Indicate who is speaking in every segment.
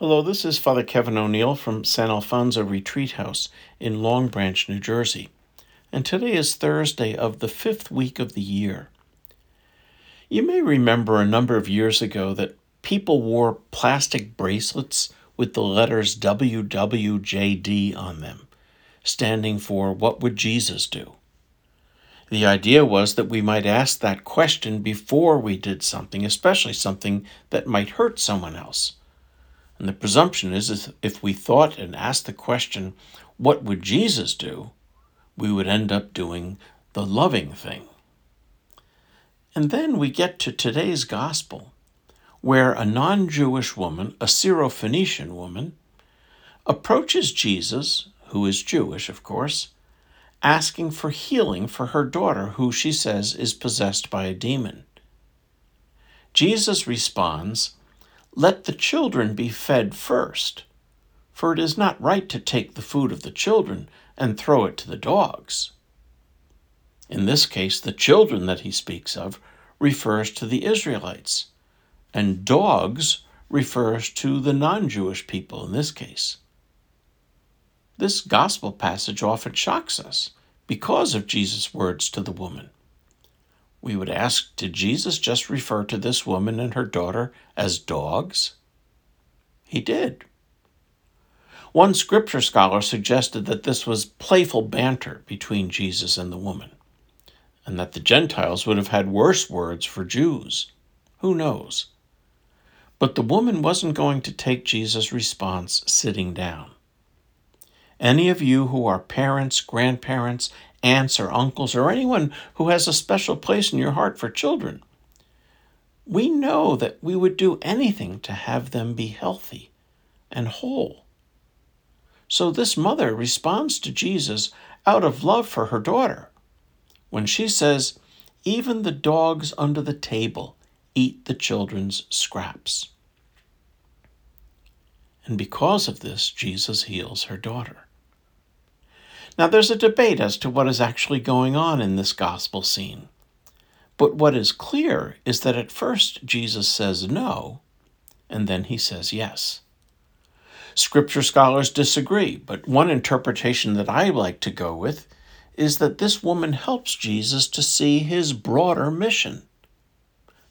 Speaker 1: Hello, this is Father Kevin O'Neil from San Alfonso Retreat House in Long Branch, New Jersey. And today is Thursday of the fifth week of the year. You may remember a number of years ago that people wore plastic bracelets with the letters WWJD on them, standing for What Would Jesus Do? The idea was that we might ask that question before we did something, especially something that might hurt someone else. And the presumption is if we thought and asked the question, What would Jesus do? we would end up doing the loving thing. And then we get to today's gospel, where a non Jewish woman, a Syrophoenician woman, approaches Jesus, who is Jewish, of course, asking for healing for her daughter, who she says is possessed by a demon. Jesus responds, Let the children be fed first, for it is not right to take the food of the children and throw it to the dogs. In this case, the children that he speaks of refers to the Israelites, and dogs refers to the non Jewish people in this case. This gospel passage often shocks us because of Jesus' words to the woman. We would ask Did Jesus just refer to this woman and her daughter as dogs? He did. One scripture scholar suggested that this was playful banter between Jesus and the woman, and that the Gentiles would have had worse words for Jews. Who knows? But the woman wasn't going to take Jesus' response sitting down. Any of you who are parents, grandparents, aunts, or uncles, or anyone who has a special place in your heart for children, we know that we would do anything to have them be healthy and whole. So this mother responds to Jesus out of love for her daughter when she says, Even the dogs under the table eat the children's scraps. And because of this, Jesus heals her daughter. Now, there's a debate as to what is actually going on in this gospel scene. But what is clear is that at first Jesus says no, and then he says yes. Scripture scholars disagree, but one interpretation that I like to go with is that this woman helps Jesus to see his broader mission.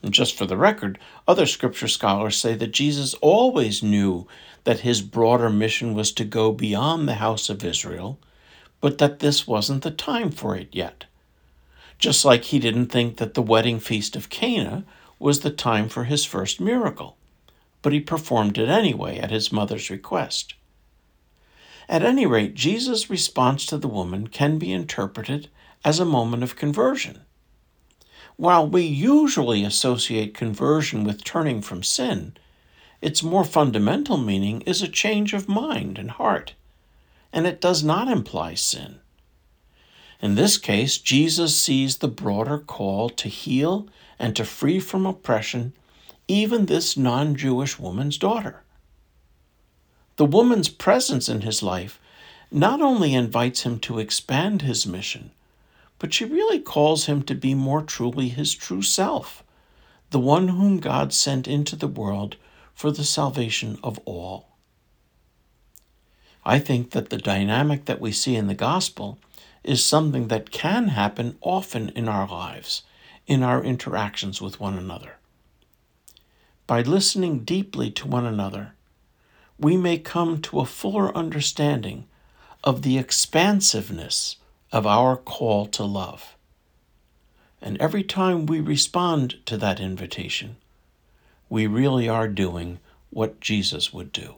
Speaker 1: And just for the record, other scripture scholars say that Jesus always knew that his broader mission was to go beyond the house of Israel but that this wasn't the time for it yet. Just like he didn't think that the wedding feast of Cana was the time for his first miracle, but he performed it anyway at his mother's request. At any rate, Jesus' response to the woman can be interpreted as a moment of conversion. While we usually associate conversion with turning from sin, its more fundamental meaning is a change of mind and heart and it does not imply sin. In this case, Jesus sees the broader call to heal and to free from oppression even this non Jewish woman's daughter. The woman's presence in his life not only invites him to expand his mission, but she really calls him to be more truly his true self, the one whom God sent into the world for the salvation of all. I think that the dynamic that we see in the gospel is something that can happen often in our lives, in our interactions with one another. By listening deeply to one another, we may come to a fuller understanding of the expansiveness of our call to love. And every time we respond to that invitation, we really are doing what Jesus would do.